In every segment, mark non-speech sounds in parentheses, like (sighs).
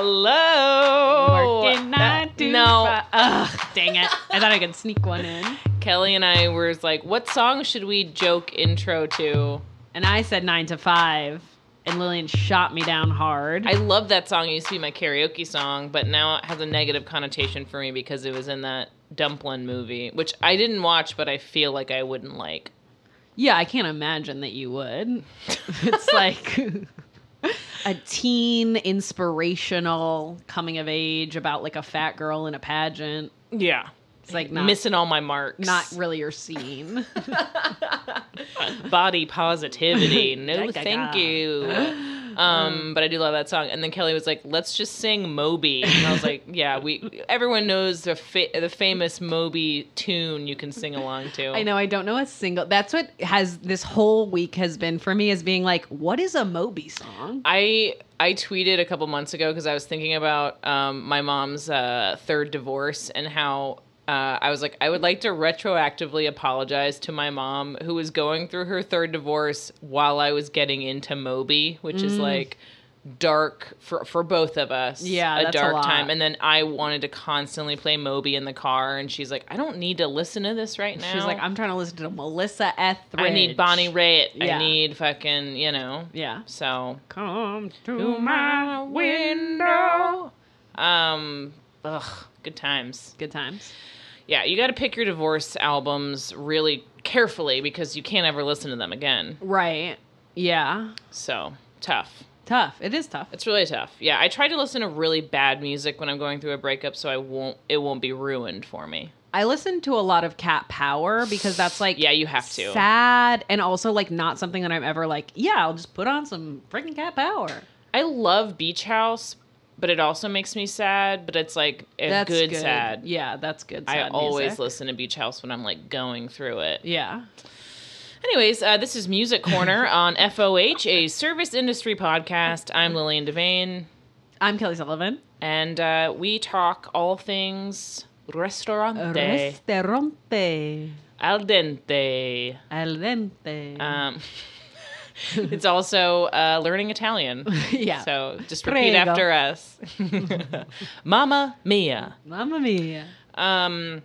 Hello. Working uh, nine to no. five. Ugh, dang it. (laughs) I thought I could sneak one in. Kelly and I were like, what song should we joke intro to? And I said nine to five, and Lillian shot me down hard. I love that song. It used to be my karaoke song, but now it has a negative connotation for me because it was in that Dumplin movie, which I didn't watch, but I feel like I wouldn't like. yeah, I can't imagine that you would. (laughs) it's like (laughs) a teen inspirational coming of age about like a fat girl in a pageant. Yeah. It's like not, Missing all my marks. not really your scene. (laughs) body positivity. (laughs) No, thank you. Um, but I do love that song. And then Kelly was like, "Let's just sing Moby." And I was like, (laughs) "Yeah, we everyone knows the fa- the famous Moby tune you can sing along to." I know I don't know a single. That's what has this whole week has been for me is being like, what is a Moby song? I I tweeted a couple months ago because I was thinking about um, my mom's uh, third divorce and how uh, I was like, I would like to retroactively apologize to my mom who was going through her third divorce while I was getting into Moby, which is like dark for for both of us. Yeah, a a dark lot. time. And then I wanted to constantly play Moby in the car, and she's like, I don't need to listen to this right now. She's like, I'm trying to listen to Melissa Etheridge. I need Bonnie Raitt. Yeah. I need fucking, you know. Yeah. So Come to to my window. Um, ugh, good times. Good times. Yeah, you got to pick your divorce albums really carefully because you can't ever listen to them again. Right. Yeah. So tough. Tough. It is tough. It's really tough. Yeah, I try to listen to really bad music when I'm going through a breakup, so I won't. It won't be ruined for me. I listen to a lot of Cat Power because that's like Yeah, you have to. sad and also like not something that I'm ever like, yeah, I'll just put on some freaking Cat Power. I love Beach House, but it also makes me sad. But it's like a That's good, sad. Yeah, that's good. I sad always listen to Beach House when I'm like going through it. Yeah. Anyways, uh, this is Music Corner (laughs) on FOH, a service industry podcast. I'm Lillian Devane, I'm Kelly Sullivan. and uh, we talk all things restaurante, Restaurante. al dente. Al dente. Um, (laughs) (laughs) it's also uh, learning Italian. (laughs) yeah. So just repeat Prego. after us. (laughs) Mamma mia. Mamma mia. Um,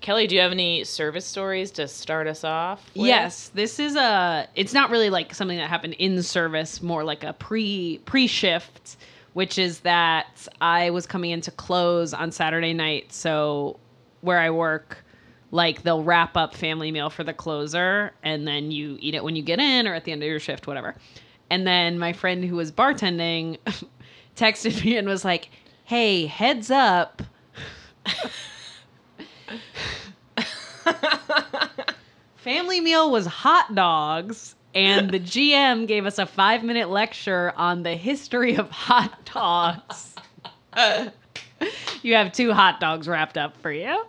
Kelly, do you have any service stories to start us off? with? Yes, this is a. It's not really like something that happened in service, more like a pre pre shift, which is that I was coming in to close on Saturday night. So where I work, like they'll wrap up family meal for the closer, and then you eat it when you get in or at the end of your shift, whatever. And then my friend who was bartending (laughs) texted me and was like, "Hey, heads up." (laughs) Family meal was hot dogs, and the GM gave us a five minute lecture on the history of hot dogs. (laughs) you have two hot dogs wrapped up for you.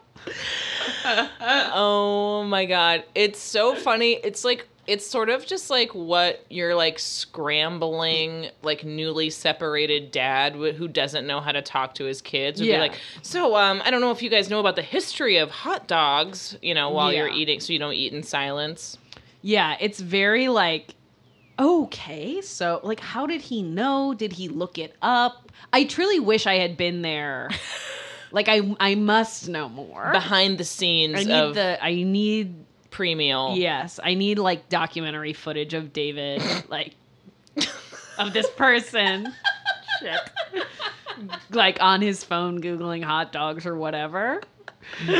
Oh my god, it's so funny. It's like it's sort of just like what you're like scrambling, like newly separated dad wh- who doesn't know how to talk to his kids would Yeah. be like. So, um, I don't know if you guys know about the history of hot dogs. You know, while you're eating, so you don't eat in silence. Yeah, it's very like, okay, so like, how did he know? Did he look it up? I truly wish I had been there. (laughs) like, I I must know more. Behind the scenes I need of the I need pre meal. Yes, I need like documentary footage of David, (laughs) like of this person, shit, like on his phone googling hot dogs or whatever. (laughs)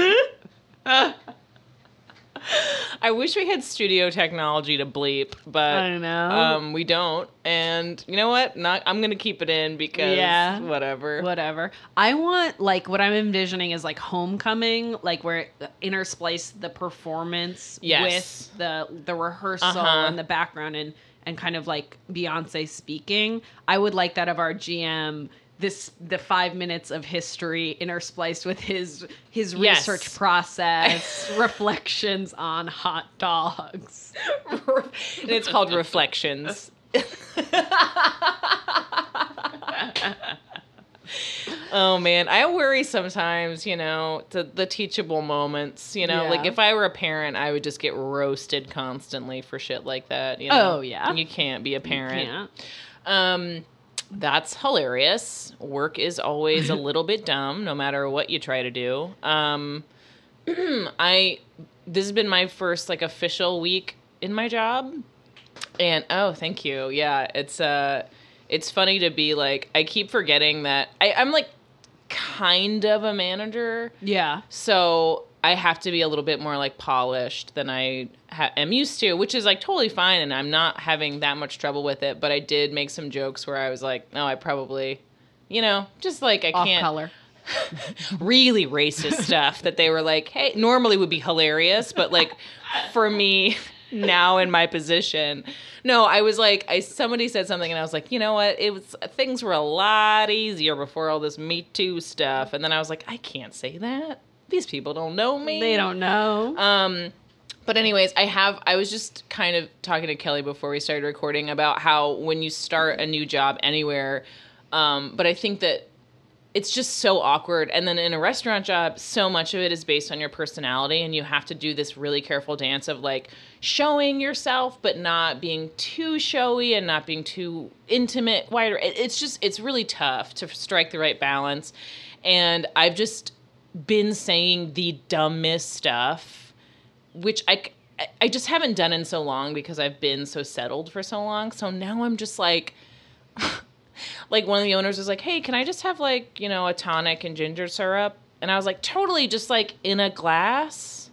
I wish we had studio technology to bleep, but I know. um, we don't. And you know what? Not I'm gonna keep it in because Yeah. whatever. Whatever. I want like what I'm envisioning is like homecoming, like where it intersplice the performance Yes. with the the rehearsal Uh-huh. and the background and and kind of like Beyonce speaking. I would like that of our GM. This the five minutes of history interspliced with his his Yes. research process, (laughs) reflections on hot dogs. and it's called Reflections. oh man, I worry sometimes, you know, the, the teachable moments, you know, like if I were a parent, I would just get roasted constantly for shit like that, you know. Oh, yeah. You can't be a parent. Yeah. Um That's hilarious. Work is always a (laughs) little bit dumb, no matter what you try to do. Um, (clears throat) I this has been my first like official week in my job, and oh, thank you. Yeah, it's uh, it's funny to be like I keep forgetting that I, I'm like kind of a manager, Yeah. so I have to be a little bit more like polished than I ha- am used to, which is like totally fine, and I'm not having that much trouble with it. But I did make some jokes where I was like, "No, I probably." You know, just like I Off can't color. (laughs) really racist stuff that they were like, hey, normally would be hilarious, but like for me (laughs) now in my position, no, I was like, I somebody said something and I was like, you know what? It was things were a lot easier before all this Me Too stuff, and then I was like, I can't say that. These people don't know me. They don't know. Um, but anyways, I have I was just kind of talking to Kelly before we started recording about how when you start a new job anywhere, um, but I think that it's just so awkward. And then in a restaurant job, so much of it is based on your personality, and you have to do this really careful dance of like showing yourself, but not being too showy and not being too intimate. Wider, it's just it's really tough to strike the right balance. And I've just been saying the dumbest stuff, which I, I just haven't done in so long because I've been so settled for so long. So now I'm just like (laughs) like one of the owners was like, "Hey, can I just have like, you know, a tonic and ginger syrup?" And I was like, "Totally, just like in a glass."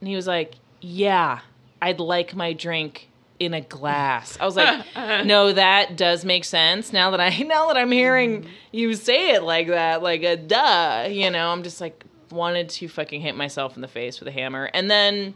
And he was like, "Yeah, I'd like my drink in a glass." I was like, (laughs) "No, that does make sense now that I (laughs) now that I'm hearing mm-hmm. you say it like that, like a duh." You know, I'm just like wanted to fucking hit myself in the face with a hammer. And then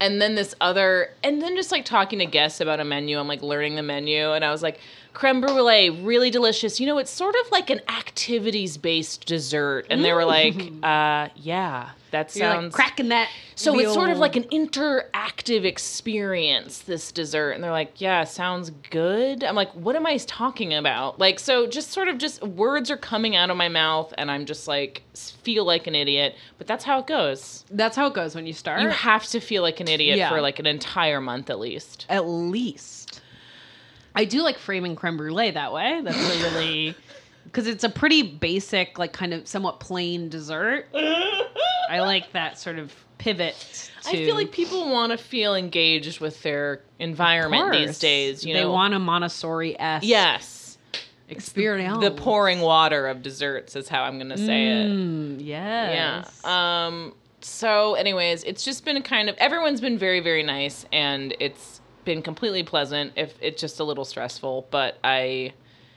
and then this other and then just like talking to guests about a menu i'm like learning the menu and i was like creme brulee really delicious you know it's sort of like an activities based dessert and they were like (laughs) uh yeah that You're sounds like cracking that. so it's sort of like an interactive experience this dessert and they're like yeah sounds good i'm like what am i talking about like so just sort of just words are coming out of my mouth and i'm just like feel like an idiot but that's how it goes That's how it goes when you start. you have to feel like an idiot Yeah. for like an entire month at least. at least. I do like framing creme brulee that way. That's a really (laughs) because it's a pretty basic, like kind of somewhat plain dessert. (laughs) I like that sort of pivot. To, I feel like people want to feel engaged with their environment these days. You they know, want a Montessori s yes, experience. the pouring water of desserts is how I'm going to say it. Mm, yes. Yeah. Um. So, anyways, it's just been kind of everyone's been very, very nice, and it's been completely pleasant. If it's just a little stressful, but I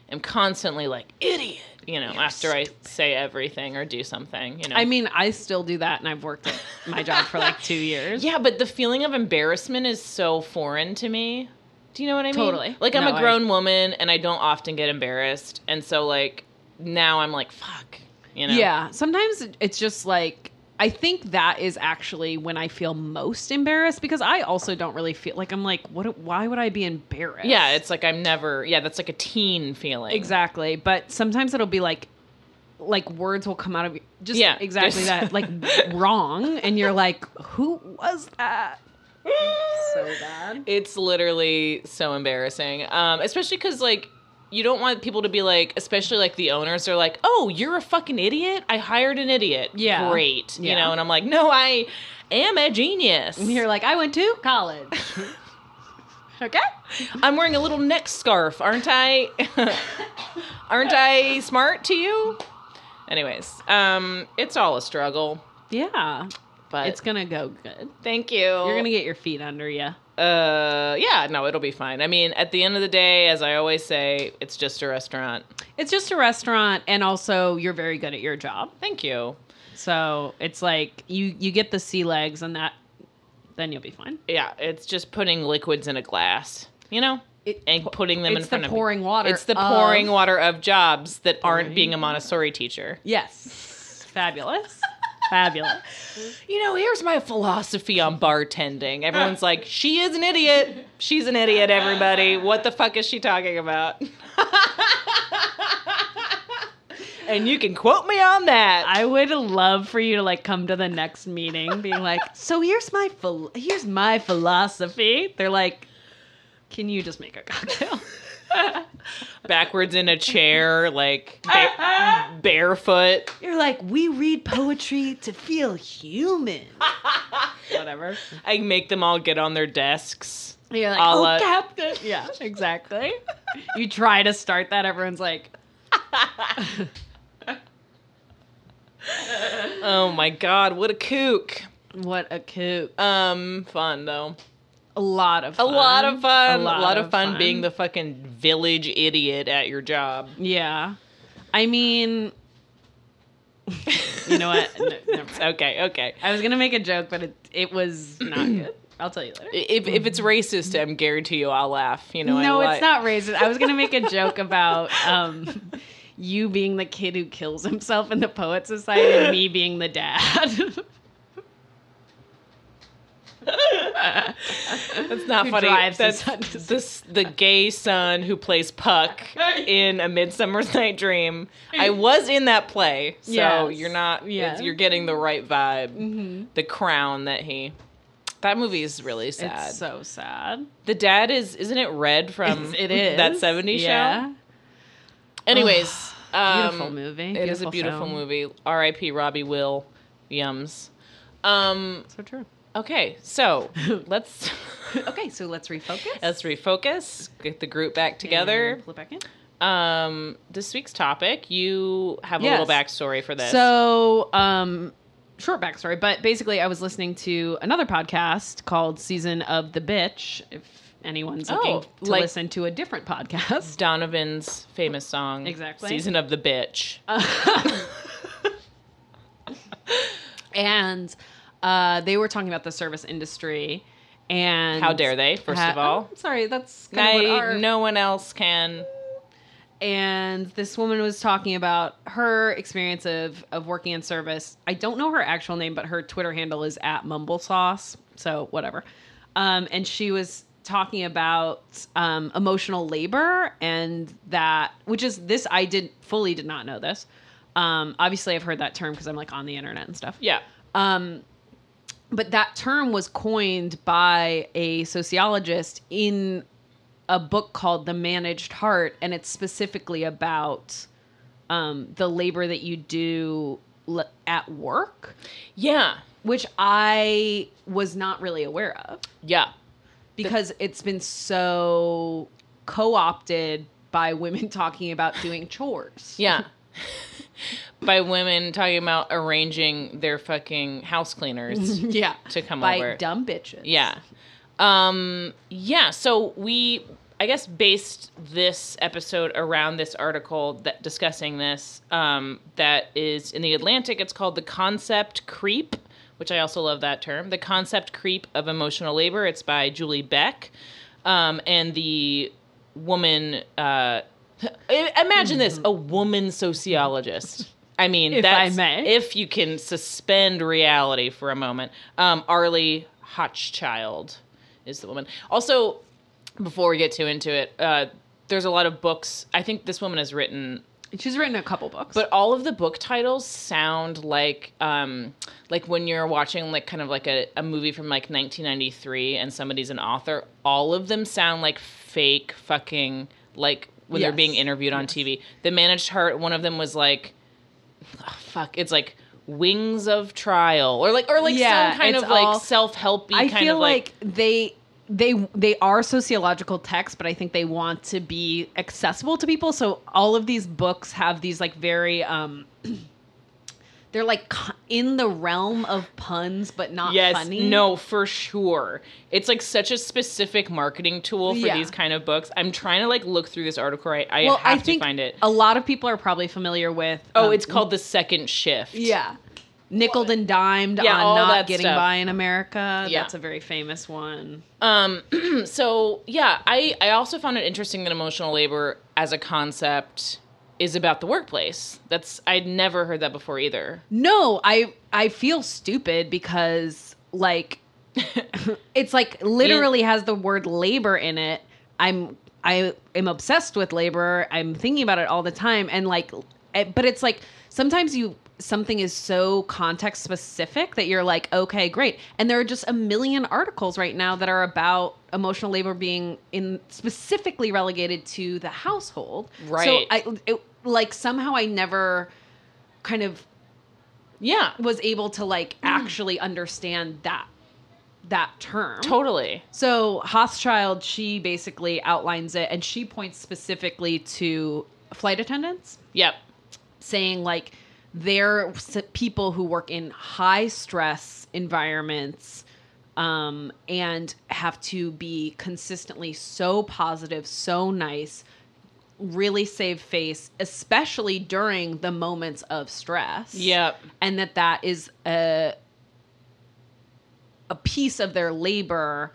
am constantly like idiot. You know, after I say everything or do something. You know, I mean, I still do that, and I've worked at my job for like two years. Yeah, but the feeling of embarrassment is so foreign to me. Do you know what I mean? Totally. Like I'm a I- grown woman and I don't often get embarrassed. And so like now I'm like fuck, you know. Yeah. Sometimes it's just like I think that is actually when I feel most embarrassed because I also don't really feel like I'm like what why would I be embarrassed? Yeah, it's like I'm never Yeah, that's like a teen feeling. exactly. But sometimes it'll be like like words will come out of just Yeah, exactly that (laughs) like wrong and you're like who was that? (laughs) so bad. It's literally so embarrassing. Um especially cuz like you don't want people to be like, especially like the owners are like, "Oh, you're a fucking idiot. I hired an idiot. Yeah. great." You know, and I'm like, "No, I am a genius." And you're like I went to college. (laughs) okay? I'm wearing a little neck scarf, aren't I? (laughs) aren't I smart to you? Anyways, um, it's all a struggle, Yeah. but It's going to go good. thank you. You're going to get your feet under you. Uh, yeah, no, it'll be fine. I mean, at the end of the day, as I always say, it's just a restaurant. It's just a restaurant, and also you're very good at your job. Thank you. So it's like you you get the sea legs, and that then you'll be fine. Yeah, it's just putting liquids in a glass, you know, It- and putting them in front the of pouring water. It's the pouring water of jobs that aren't being a Montessori teacher. Yes, fabulous, fabulous. You know, here's my philosophy on bartending. Everyone's like, she is an idiot. She's an idiot, everybody. What the fuck is she talking about? (laughs) and you can quote me on that. I would love for you to like come to the next meeting, being like, (laughs) "So here's my here's my philosophy." They're like, "Can you just make a cocktail?" Backwards in a chair, like ba- barefoot. You're like, we read poetry to feel human. (laughs) Whatever. I make them all get on their desks. You're like, oh, la- Captain. (laughs) Yeah, exactly. (laughs) you try to start that, everyone's like, Oh my god, what a kook. what a kook. Um, fun though. A lot of A lot of fun. A lot, of fun, being the fucking village idiot at your job. Yeah. I mean, you know what? No. (laughs) Okay, okay. I was gonna make a joke, but it it was not (clears throat) good. I'll tell you later. If if it's racist, I'm guarantee you I'll laugh. You know, no, I it's not racist. I was gonna make a (laughs) joke about um, you being the kid who kills himself in the Poet Society, and me being the dad. (laughs) That's not Who funny. drives That's this the gay son who plays Puck in A Midsummer's (laughs) Night Dream. I was in that play, so Yes. you're not. Yeah. you're getting the right vibe. The crown that he. That movie is really sad. It's so sad. the dad is isn't it Red from it is that '70s show? Yeah. Anyways, Beautiful um, movie. It is a beautiful movie. R.I.P. Robbie Will Yums. Um. So true. Okay, so (laughs) let's (laughs) Okay, so let's refocus. let's refocus. Get the group back together. And flip back in. Um, this week's topic, you have a Yes. little backstory for this. So, um, short backstory, but basically, I was listening to another podcast called Season of the Bitch. If anyone's looking Oh, to like- listen to a different podcast, Donovan's famous song, Exactly. "Season of the Bitch." (laughs) and uh, they were talking about the service industry. And How dare they? First ha- of all, oh, sorry, that's kind of I, what our no one else can. and this woman was talking about her experience of of working in service. I don't know her actual name, but her Twitter handle is at Mumblesauce. So whatever. Um, and she was talking about um, emotional labor and that, which is this. I did fully did not know this. Um, obviously, I've heard that term because I'm like on the internet and stuff. Yeah, Um, but that term was coined by a sociologist in a book called The Managed Heart, and it's specifically about um, the labor that you do l- at work, yeah, which I was not really aware of yeah. because it's been so co opted by women (laughs) talking about doing chores. Yeah. (laughs) By women talking about arranging their fucking house cleaners (laughs) yeah. to come by over. dumb bitches. Yeah. Um yeah, so we I guess based this episode around this article that discussing this um that is in the Atlantic it's called the concept creep, which I also love that term. The concept creep of emotional labor. It's by Julie Beck. Um and the woman uh imagine this, a woman sociologist. I mean, If I may. if you can suspend reality for a moment. Um, Arlie Hochschild is the woman. Also, before we get too into it, uh, there's a lot of books. I think this woman has written, She's written a couple books. but all of the book titles sound like um, like when you're watching like kind of like a, a movie from like 1993 and somebody's an author. All of them sound like fake fucking like when they're being interviewed on TV. The managed heart. One of them was like oh, fuck it's like wings of trial or like or like Yeah, some kind of like self-helpy I kind feel of like, like they they they are sociological texts, but I think they want to be accessible to people. So all of these books have these like very um (clears throat) they're like in the realm of puns, but not yes funny. no for sure it's like such a specific marketing tool for Yeah. these kind of books i'm trying to like look through this article right i well, have I to find it a lot of people are probably familiar with. oh um, it's called the second shift yeah. Nickeled and dimed Yeah, on not getting stuff. by in America. Yeah. That's a very famous one. Um, (clears throat) so yeah, I I also found it interesting that emotional labor as a concept is about the workplace. That's I'd never heard that before either. No, I I feel stupid because like (laughs) it's like literally has the word labor in it. I'm I am obsessed with labor. I'm thinking about it all the time and like eh, but it's like sometimes you something is so context specific that you're like, okay, great. And there are just a million articles right now that are about emotional labor being in specifically relegated to the household. Right. So I it, like somehow I never kind of Yeah. was able to like mm. actually understand that that term. Totally. So Hochschild, she basically outlines it and she points specifically to flight attendants Yep. Saying like they're people who work in high stress environments um, and have to be consistently so positive, so nice, really save face, especially during the moments of stress. Yep. and that that is a a piece of their labor,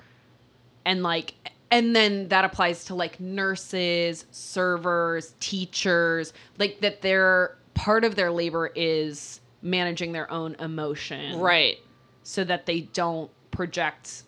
and like. And then that applies to like nurses, servers, teachers, like that their part of their labor is managing their own emotion. Right. So that they don't project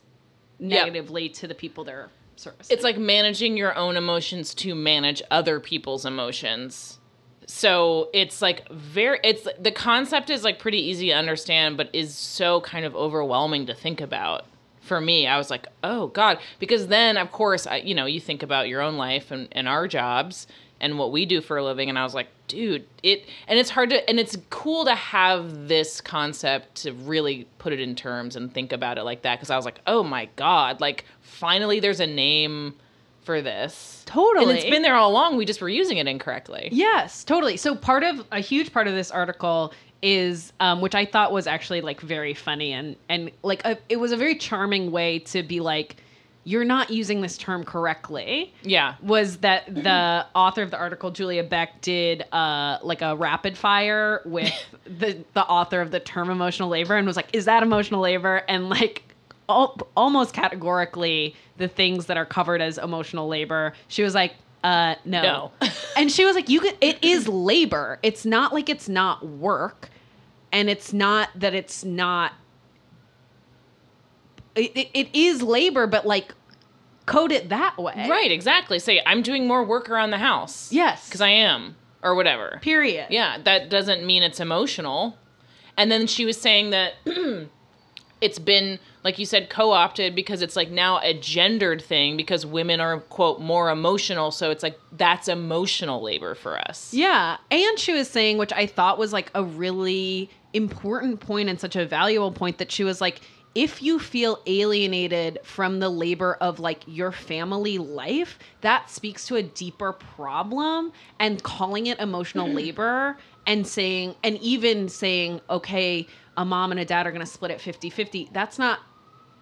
Yep. negatively to the people they're servicing. It's like managing your own emotions to manage other people's emotions. So it's like very it's the concept is like pretty easy to understand but is so kind of overwhelming to think about. For me, I was like, "Oh god," because then of course, I you know, you think about your own life and, and our jobs and what we do for a living and I was like, "Dude, it and it's hard to and it's cool to have this concept to really put it in terms and think about it like that because I was like, "Oh my god, like finally there's a name for this." totally. And it's been there all along. We just were using it incorrectly. Yes, totally. So part of a huge part of this article is, um, which I thought was actually like very funny and and like a, it was a very charming way to be like, you're not using this term correctly. Yeah. Was that the (clears throat) author of the article, Julia Beck, did uh, like a rapid fire with (laughs) the the author of the term emotional labor and was like, "Is that emotional labor?" And like al- almost categorically, the things that are covered as emotional labor, she was like, "Uh, no." No. (laughs) and she was like, "You could. It is labor. It's not like it's not work, and it's not that it's not. It, it, it is labor, but like." Code it that way. Right, exactly. Say I'm doing more work around the house. Yes. Cuz I am or whatever. Period. Yeah, that doesn't mean it's emotional. And then she was saying that (clears throat) it's been like you said co-opted because it's like now a gendered thing because women are quote more emotional so it's like that's emotional labor for us. Yeah. And she was saying, which I thought was like a really important point and such a valuable point, that she was like, if you feel alienated from the labor of like your family life, that speaks to a deeper problem and calling it emotional (clears throat) labor and saying, and even saying, okay, a mom and a dad are going to split it 50 50. That's not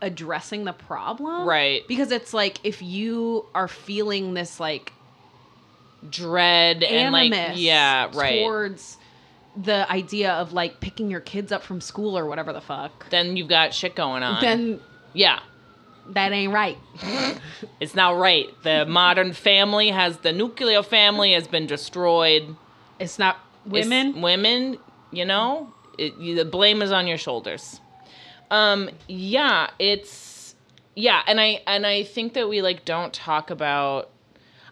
addressing the problem. Right. Because it's like if you are feeling this like Dread and like yeah, right. towards the idea of like picking your kids up from school or whatever the fuck, then you've got shit going on. then yeah. that ain't right. (laughs) It's not right. The modern family has the nuclear family has been destroyed. It's not It's women. women, you know, it, the blame is on your shoulders. Um, yeah, it's yeah, and I and I think that we like don't talk about.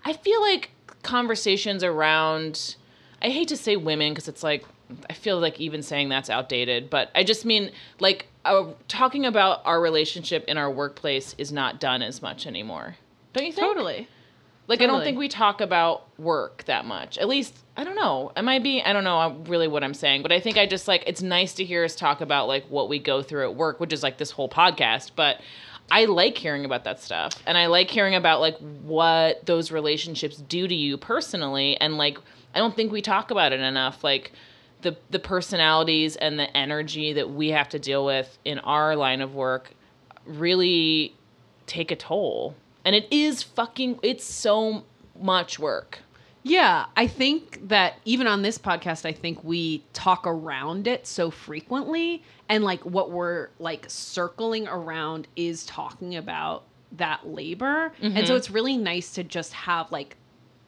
I feel like conversations around. I hate to say women because it's like I feel like even saying that's outdated, but I just mean like uh, talking about our relationship in our workplace is not done as much anymore. Don't you think? totally. Like I don't think we talk about work that much. At least I don't know. Am I being? I don't know uh, really what I'm saying, but I think I just like it's nice to hear us talk about like what we go through at work, which is like this whole podcast. But I like hearing about that stuff, and I like hearing about like what those relationships do to you personally, and like I don't think we talk about it enough. Like the the personalities and the energy that we have to deal with in our line of work really take a toll. And it is fucking it's so much work. Yeah, I think that even on this podcast, I think we talk around it so frequently, and like what we're like circling around is talking about that labor, and so it's really nice to just have like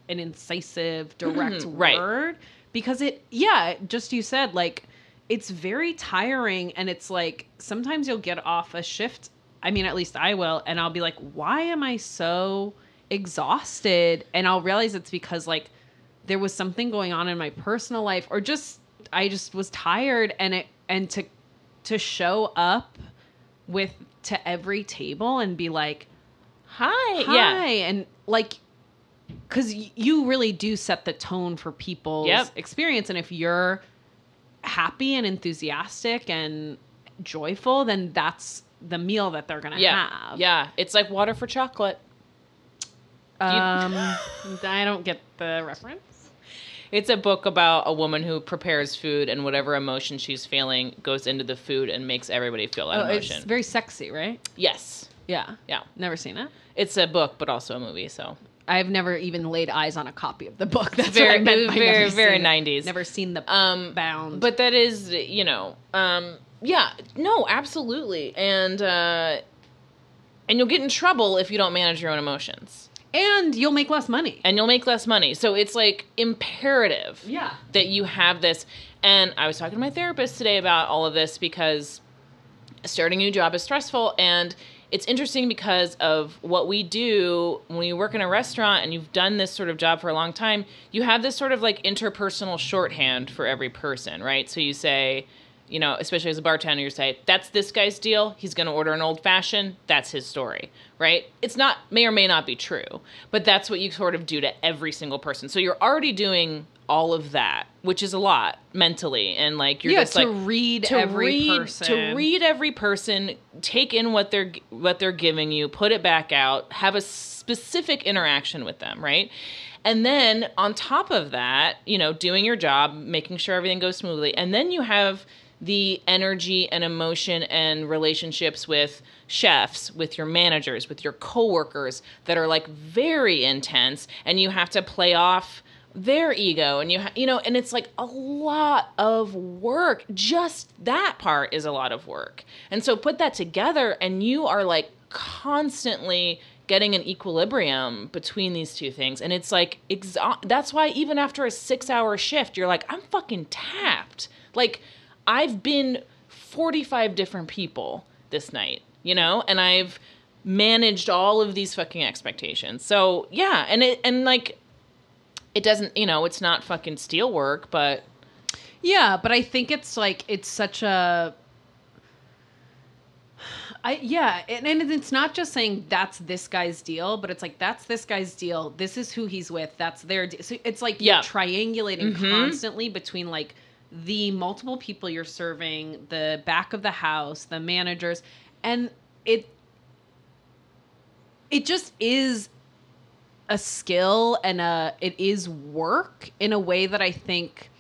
an incisive, direct Mhm, right. word because it, yeah, just you said like it's very tiring, and it's like sometimes you'll get off a shift. I mean, at least I will, and I'll be like, why am I so exhausted? And I'll realize it's because like there was something going on in my personal life or just I just was tired and it and to to show up with to every table and be like Hi. hi Yeah. and like because you really do set the tone for people's Yep. experience and if you're happy and enthusiastic and joyful then that's the meal that they're gonna Yeah. have Yeah. It's like water for chocolate. um (laughs) i don't get the reference It's a book about a woman who prepares food and whatever emotion she's feeling goes into the food and makes everybody feel that oh, emotion. it's very sexy right yes. yeah Yeah. never seen it It's a book, but also a movie. So I've never even laid eyes on a copy of the book. (laughs) That's Very- what I meant by very- never very seen it. 90s. Never seen the Um, bound. But that is, you know, um, yeah, no, absolutely, and uh, and you'll get in trouble if you don't manage your own emotions, and you'll make less money. and you'll make less money. So it's like imperative Yeah. that you have this. And I was talking to my therapist today about all of this because starting a new job is stressful and it's interesting because of what we do when you work in a restaurant and you've done this sort of job for a long time you have this sort of like interpersonal shorthand for every person right so you say you know especially as a bartender you say that's this guy's deal. He's going to order an old fashioned. That's his story right? It's not may or may not be true but that's what you sort of do to every single person. So you're already doing all of that which is a lot mentally and like you're yeah, just to like read to every read person. to read every person take in what they're what they're giving you put it back out have a specific interaction with them right? And then on top of that you know doing your job making sure everything goes smoothly and then you have the energy and emotion and relationships with chefs with your managers with your coworkers that are like very intense and you have to play off their ego and you ha- you know and it's like a lot of work. Just that part is a lot of work. And so put that together and you are like constantly getting an equilibrium between these two things. And it's like that's why even after a 6 hour shift you're like I'm fucking tapped. Like I've been 45 different people this night you know and I've managed all of these fucking expectations so yeah and it and like it doesn't you know it's not fucking steel work but Yeah, but I think it's like it's such a I yeah, and, and it's not just saying that's this guy's deal, but it's like that's this guy's deal. This is who he's with. That's their deal. So it's like Yeah. you're triangulating Mhm. constantly between like the multiple people you're serving, the back of the house, the managers, and it it just is a skill and a it is work in a way that I think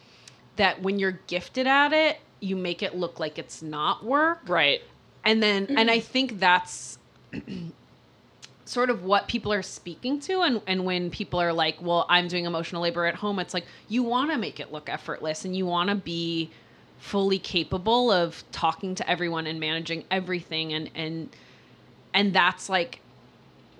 that when you're gifted at it, you make it look like it's not work. right And then and I think that's sort of what people are speaking to and and when people are like, "Well, I'm doing emotional labor at home." It's like you want to make it look effortless and you want to be fully capable of talking to everyone and managing everything and and and that's like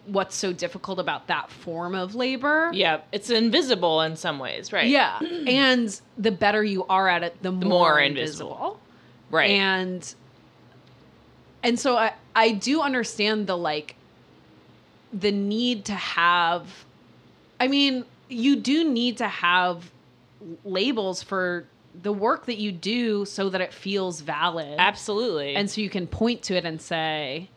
what's so difficult about that form of labor. yeah it's invisible in some ways right Yeah. (clears throat) and the better you are at it, the, more, more invisible. invisible. right And and so I I do understand the like the need to have I mean, you do need to have labels for the work that you do so that it feels valid. absolutely And so you can point to it and say,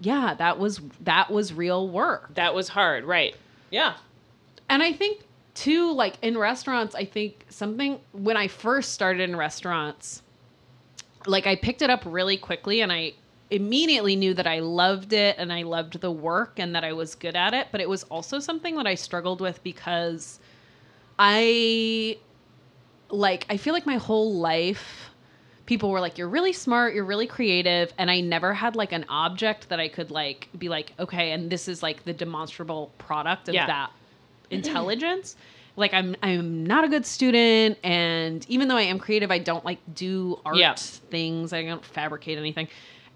yeah, that was that was real work. that was hard right yeah And I think too, like in restaurants, I think something when I first started in restaurants, like I picked it up really quickly and I immediately knew that I loved it and I loved the work and that I was good at it. But it was also something that I struggled with because I like I feel like my whole life people were like you're really smart you're really creative and i never had like an object that i could like be like okay and this is like the demonstrable product of Yeah. that intelligence (clears throat) like i'm i'm not a good student and even though i am creative i don't like do art Yeah. things i don't fabricate anything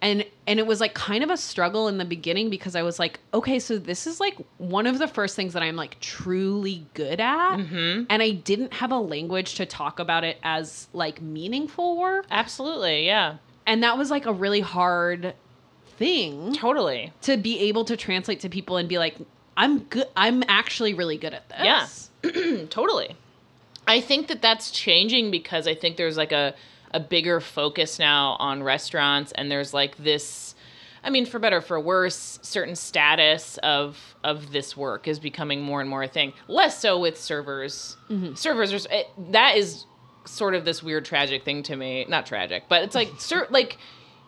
and and it was like kind of a struggle in the beginning because i was like okay so this is like one of the first things that i'm like truly good at mm-hmm. and I didn't have a language to talk about it as like meaningful work. absolutely yeah And that was like a really hard thing totally to be able to translate to people and be like, I'm good. I'm actually really good at this. Yeah. (clears throat) totally I think that that's changing because I think there's like a a bigger focus now on restaurants and there's like this I mean for better or for worse certain status of of this work is becoming more and more a thing. Less so with servers. Mm-hmm. Servers are it, that is sort of this weird tragic thing to me. Not tragic, but it's like sir (laughs) like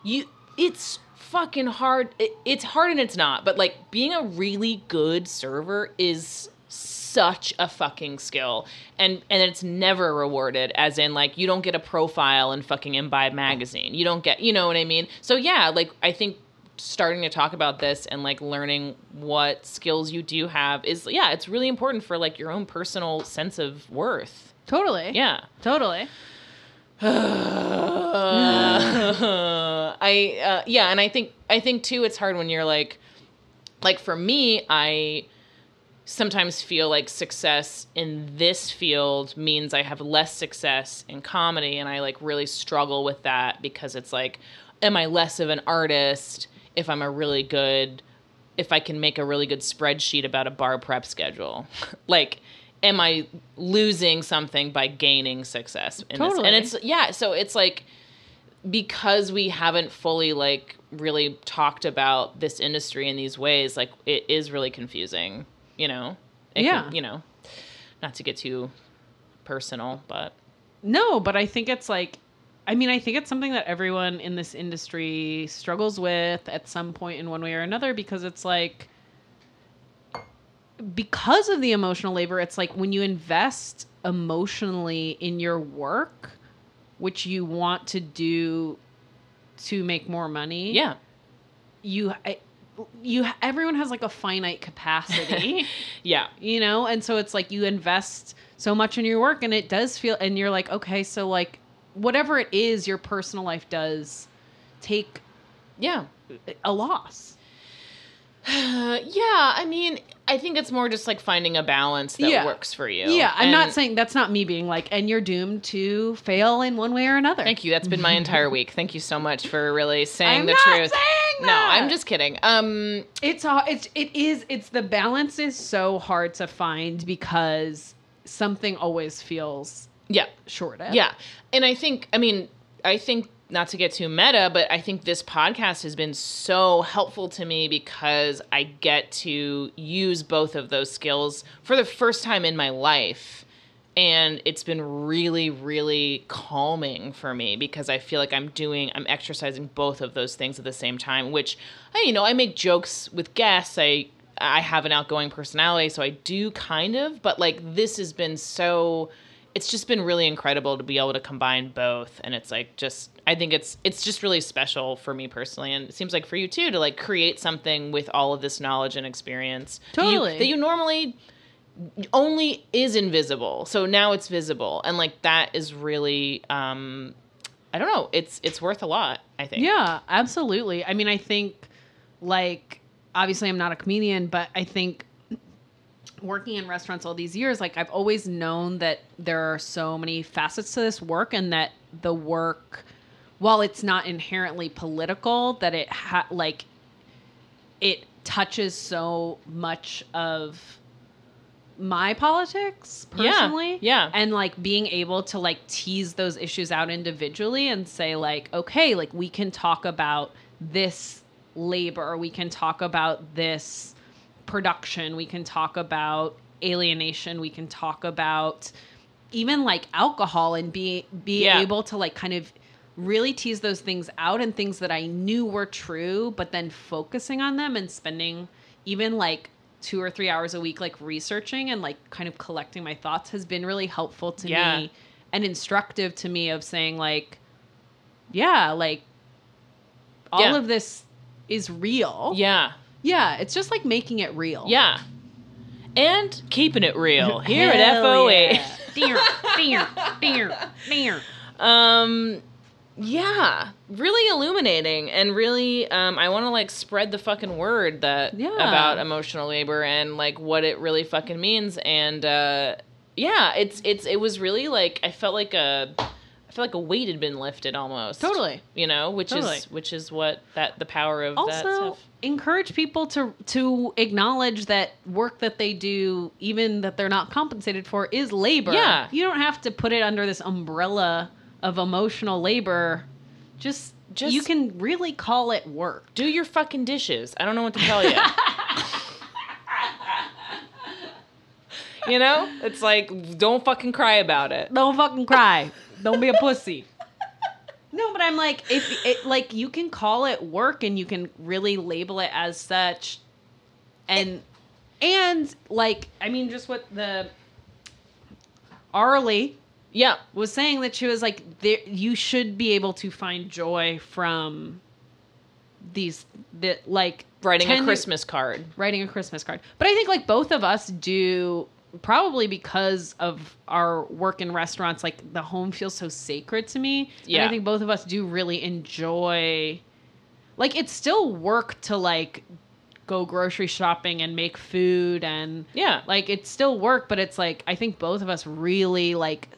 you it's fucking hard it, it's hard and it's not but like being a really good server is such a fucking skill. And and it's never rewarded as in like you don't get a profile in fucking imbibe magazine. You don't get you know what i mean? So yeah like i think starting to talk about this and like learning what skills you do have is yeah it's really important for like your own personal sense of worth. Totally. yeah. Totally. (sighs) I uh, yeah, and I think I think too it's hard when you're like like for me, I sometimes feel like success in this field means I have less success in comedy and I like really struggle with that because it's like am I less of an artist if I'm a really good if I can make a really good spreadsheet about a bar prep schedule? (laughs) like am I losing something by gaining success in this? Totally. And it's yeah, so it's like because we haven't fully like really talked about this industry in these ways, like it is really confusing, you know. It Yeah. can- you know, not to get too personal, but No, but I think it's like, I mean, I think it's something that everyone in this industry struggles with at some point in one way or another because it's like, because of the emotional labor, it's like when you invest emotionally in your work, which you want to do to make more money. yeah, You, I, you, everyone has like a finite capacity. (laughs) yeah, you know and so it's like you invest so much in your work and it does feel and you're like okay so like whatever it is your personal life does take yeah. a loss (sighs) yeah, I mean, I think it's more just like finding a balance that Yeah. works for you. yeah i'm not saying that's not me being like and you're doomed to fail in one way or another Thank you. That's been my entire week. Thank you so much for really saying I'm the not truth. saying No. I'm just kidding. Um, it's all it's it is it's the balance is so hard to find because something always feels yeah, shorted Yeah. And I think, I mean, I think not to get too meta, but I think this podcast has been so helpful to me because I get to use both of those skills for the first time in my life. And it's been really, really calming for me because I feel like I'm doing, I'm exercising both of those things at the same time, which, I, you know, I make jokes with guests. I, I have an outgoing personality, so I do kind of, but like this has been so it's just been really incredible to be able to combine both and it's like just i think it's it's just really special for me personally and it seems like for you too to like create something with all of this knowledge and experience that you- Totally. that you, normally only is invisible so now it's visible and like that is really um i don't know it's it's worth a lot i think Yeah, absolutely. I mean, I think like obviously I'm not a comedian, but I think working in restaurants all these years, like I've always known that there are so many facets to this work and that the work while it's not inherently political, that it ha- like it touches so much of my politics Yeah, personally yeah. and like being able to like tease those issues out individually and say like okay like we can talk about this labor we can talk about this production we can talk about alienation we can talk about even like alcohol and be be Yeah. able to like kind of really tease those things out and things that I knew were true, but then focusing on them and spending even like two or three hours a week like researching and like kind of collecting my thoughts has been really helpful to Yeah. me and instructive to me of saying like yeah like all Yeah. of this is real yeah yeah it's just like making it real yeah and keeping it real here at FOH yeah. (laughs) Dear, dear, dear, dear. um yeah really illuminating and really um i want to like spread the fucking word that Yeah. about emotional labor and like what it really fucking means and uh yeah it's it's it was really like i felt like a I feel like a weight had been lifted almost. Totally. You know, which Totally. is which is what that the power of that also stuff. encourage people to to acknowledge that work that they do even that they're not compensated for is labor Yeah. you don't have to put it under this umbrella of emotional labor just Just- you can really call it work Do your fucking dishes. I don't know what to tell you. (laughs) you know? It's like don't fucking cry about it. don't fucking cry don't be a pussy no but i'm like if it like you can call it work and you can really label it as such and and like i mean just what the arlie Yeah. was saying that she was like there you should be able to find joy from these that like Writing a Christmas card. writing a christmas card but i think like both of us do probably because of our work in restaurants like the home feels so sacred to me and Yeah. i think both of us do really enjoy like it's still work to like go grocery shopping and make food and Yeah. like it's still work but it's like i think both of us really like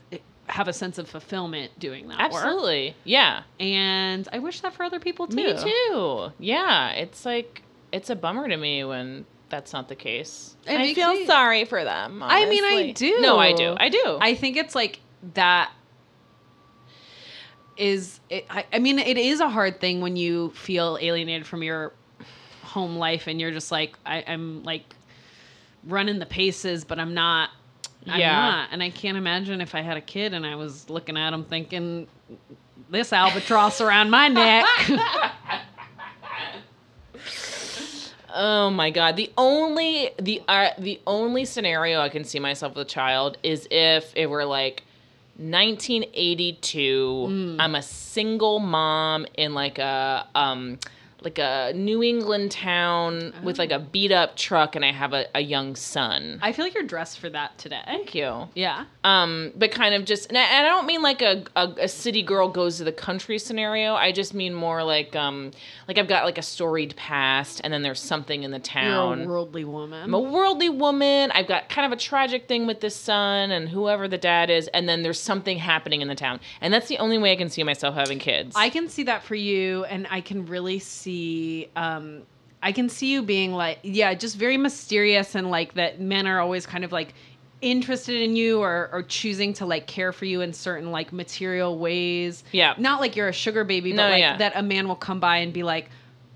have a sense of fulfillment doing that work Absolutely. Yeah. and i wish that for other people too Me too. Yeah. It's like it's a bummer to me when that's not the case. It I feel me- sorry for them. I mean, I do. No, I do. I do. i think it's like that is it, I, I mean it is a hard thing when you feel alienated from your home life and you're just like I, i'm like running the paces but i'm not I'm Yeah. not. And I can't imagine if I had a kid and I was looking at him thinking, this albatross around my neck. (laughs) Oh my god. The only the uh, the only scenario I can see myself with a child is if it were like 1982. Mm. I'm a single mom in like a um like a New England town with like a beat up truck and I have a, a young son. I feel like you're dressed for that today. Thank you. Yeah. Um, but kind of just, and I, and I don't mean like a, a a city girl goes to the country scenario. I just mean more like um, like I've got like a storied past, and then there's something in the town. You're a worldly woman. I'm a worldly woman. I've got kind of a tragic thing with this son and whoever the dad is, and then there's something happening in the town, and that's the only way I can see myself having kids. I can see that for you, and I can really see. Um, I can see you being like, yeah, just very mysterious, and like that men are always kind of like interested in you or, or choosing to like care for you in certain like material ways. Yeah. Not like you're a sugar baby, but No, like yeah. that a man will come by and be like,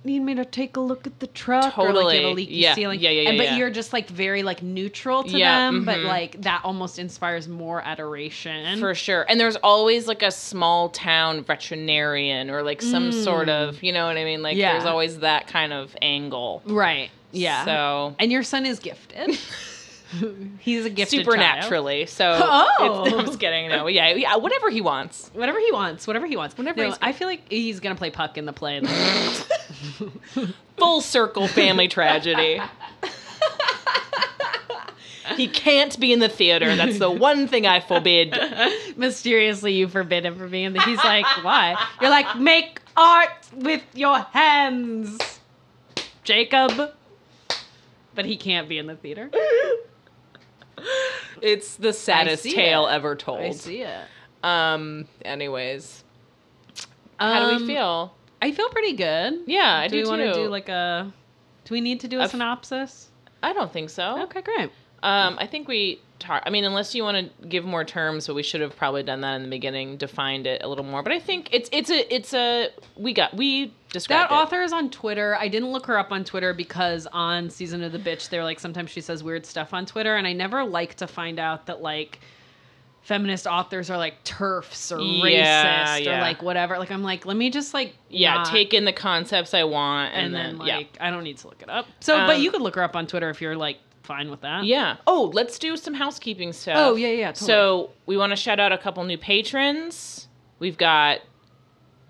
need me to take a look at the truck or like you have a leaky Yeah. ceiling. Yeah, yeah, yeah, And, but yeah. you're just like very like neutral to Yeah, them, but mhm. like that almost inspires more adoration. for sure. And there's always like a small town veterinarian or like some sort of, you know what I mean? Like Mm. Yeah. there's always that kind of angle. right. Yeah. So And your son is gifted. (laughs) (laughs) He's a gifted child. supernaturally. So Oh. (laughs) it's, I'm just kidding. No, yeah, yeah, whatever he wants. Whatever he wants, whatever he wants. Whatever No, I feel like he's gonna play puck in the play. Full circle family tragedy. he can't be in the theater. That's the one thing I forbid. (laughs) Mysteriously, you forbid him from being in the. He's like, why? You're like, make art with your hands, Jacob. But he can't be in the theater. It's the saddest tale it. ever told. I see it. Um. Anyways, how do Um, we feel? I feel pretty good. Yeah, I do do we want to do like a? Do we need to do a I've- synopsis? I don't think so. Okay, great. Um, I think we. Tar- I mean, unless you want to give more terms, but we should have probably done that in the beginning, defined it a little more. But I think it's it's a it's a we got we described That it. author is on Twitter. I didn't look her up on Twitter because on Season of the Bitch, they're like sometimes she says weird stuff on Twitter, and I never like to find out that like feminist authors are like TERFs or Yeah, racist or like whatever. Like I'm like, let me just like Yeah, not- take in the concepts I want, and, and, then, then, like I don't need to look it up. So, Um, but you could look her up on Twitter if you're like fine with that. yeah, yeah. Oh, let's do some housekeeping stuff. Oh yeah, yeah. Totally. So we want to shout out a couple new patrons. We've got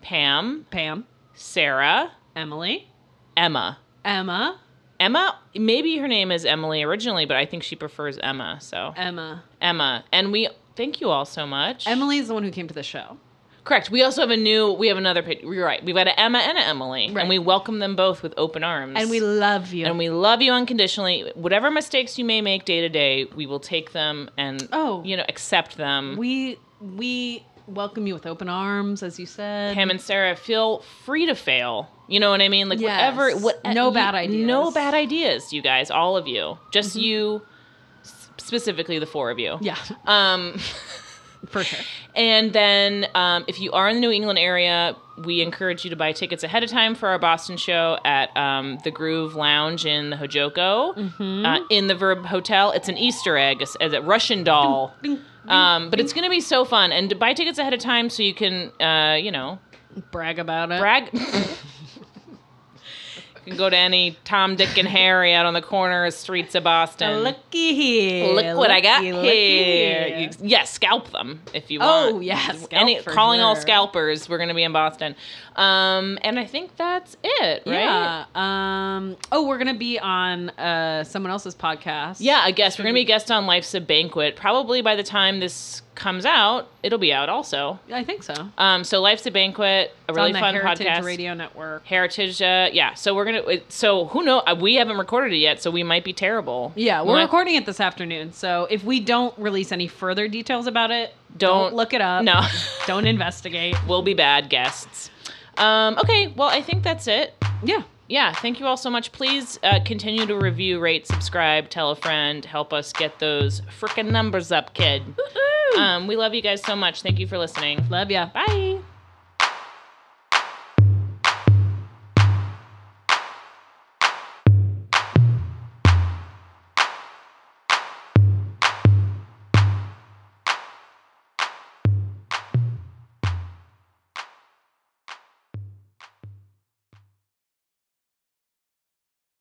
Pam, Pam, Sarah, Emily, Emma. Emma, Emma, maybe her name is Emily originally, but I think she prefers Emma. So Emma. Emma, and we thank you all so much. Emily is the one who came to the show. correct. We also have a new. We have another. pa- You're right. We've got an Emma and an Emily, Right. and we welcome them both with open arms. And we love you. and we love you unconditionally. Whatever mistakes you may make day to day, we will take them and Oh. you know accept them. we we welcome you with open arms, as you said. Pam and Sarah, feel free to fail. You know what I mean? Like Yes. whatever. What? No you- bad ideas. No bad ideas, you guys. All of you. Just you. Specifically, the four of you. yeah, (laughs) Um, (laughs) for sure. and then um, if you are in the New England area, we encourage you to buy tickets ahead of time for our Boston show at um, the Groove Lounge in the Hojoko Mm-hmm. uh, in the Verb Hotel. It's an Easter egg, a, a Russian doll. Ding, Um, but it's going to be so fun. And to buy tickets ahead of time so you can, uh, you know, brag about it. brag. (laughs) can go to any Tom, Dick, and Harry out on the corner streets of Boston. Looky here. Look what I got looky, looky here. here. You, yeah, scalp them if you want. Oh, yeah, Any, calling all scalpers. We're going to be in Boston. Um, and I think that's it, right? Yeah. Um. Oh, we're gonna be on uh someone else's podcast. Yeah, I guess we're going to be a guest on Life's a Banquet. Probably by the time this comes out, it'll be out also. I think so. Um, so Life's a Banquet, a It's really on the fun Heritage podcast. Radio Network. Heritage, uh, yeah. So we're gonna. it- So who know? uh, We haven't recorded it yet, so we might be terrible. Yeah, We we're might- recording it this afternoon. So if we don't release any further details about it, don't, Don't- look it up. No, (laughs) Don't investigate. we'll be bad guests. Um, okay, well, I think that's it. Yeah. Yeah, thank you all so much. Please uh, continue to review, rate, subscribe, tell a friend, help us get those frickin' numbers up, kid. Um, we love you guys so much. Thank you for listening. Love ya. Bye.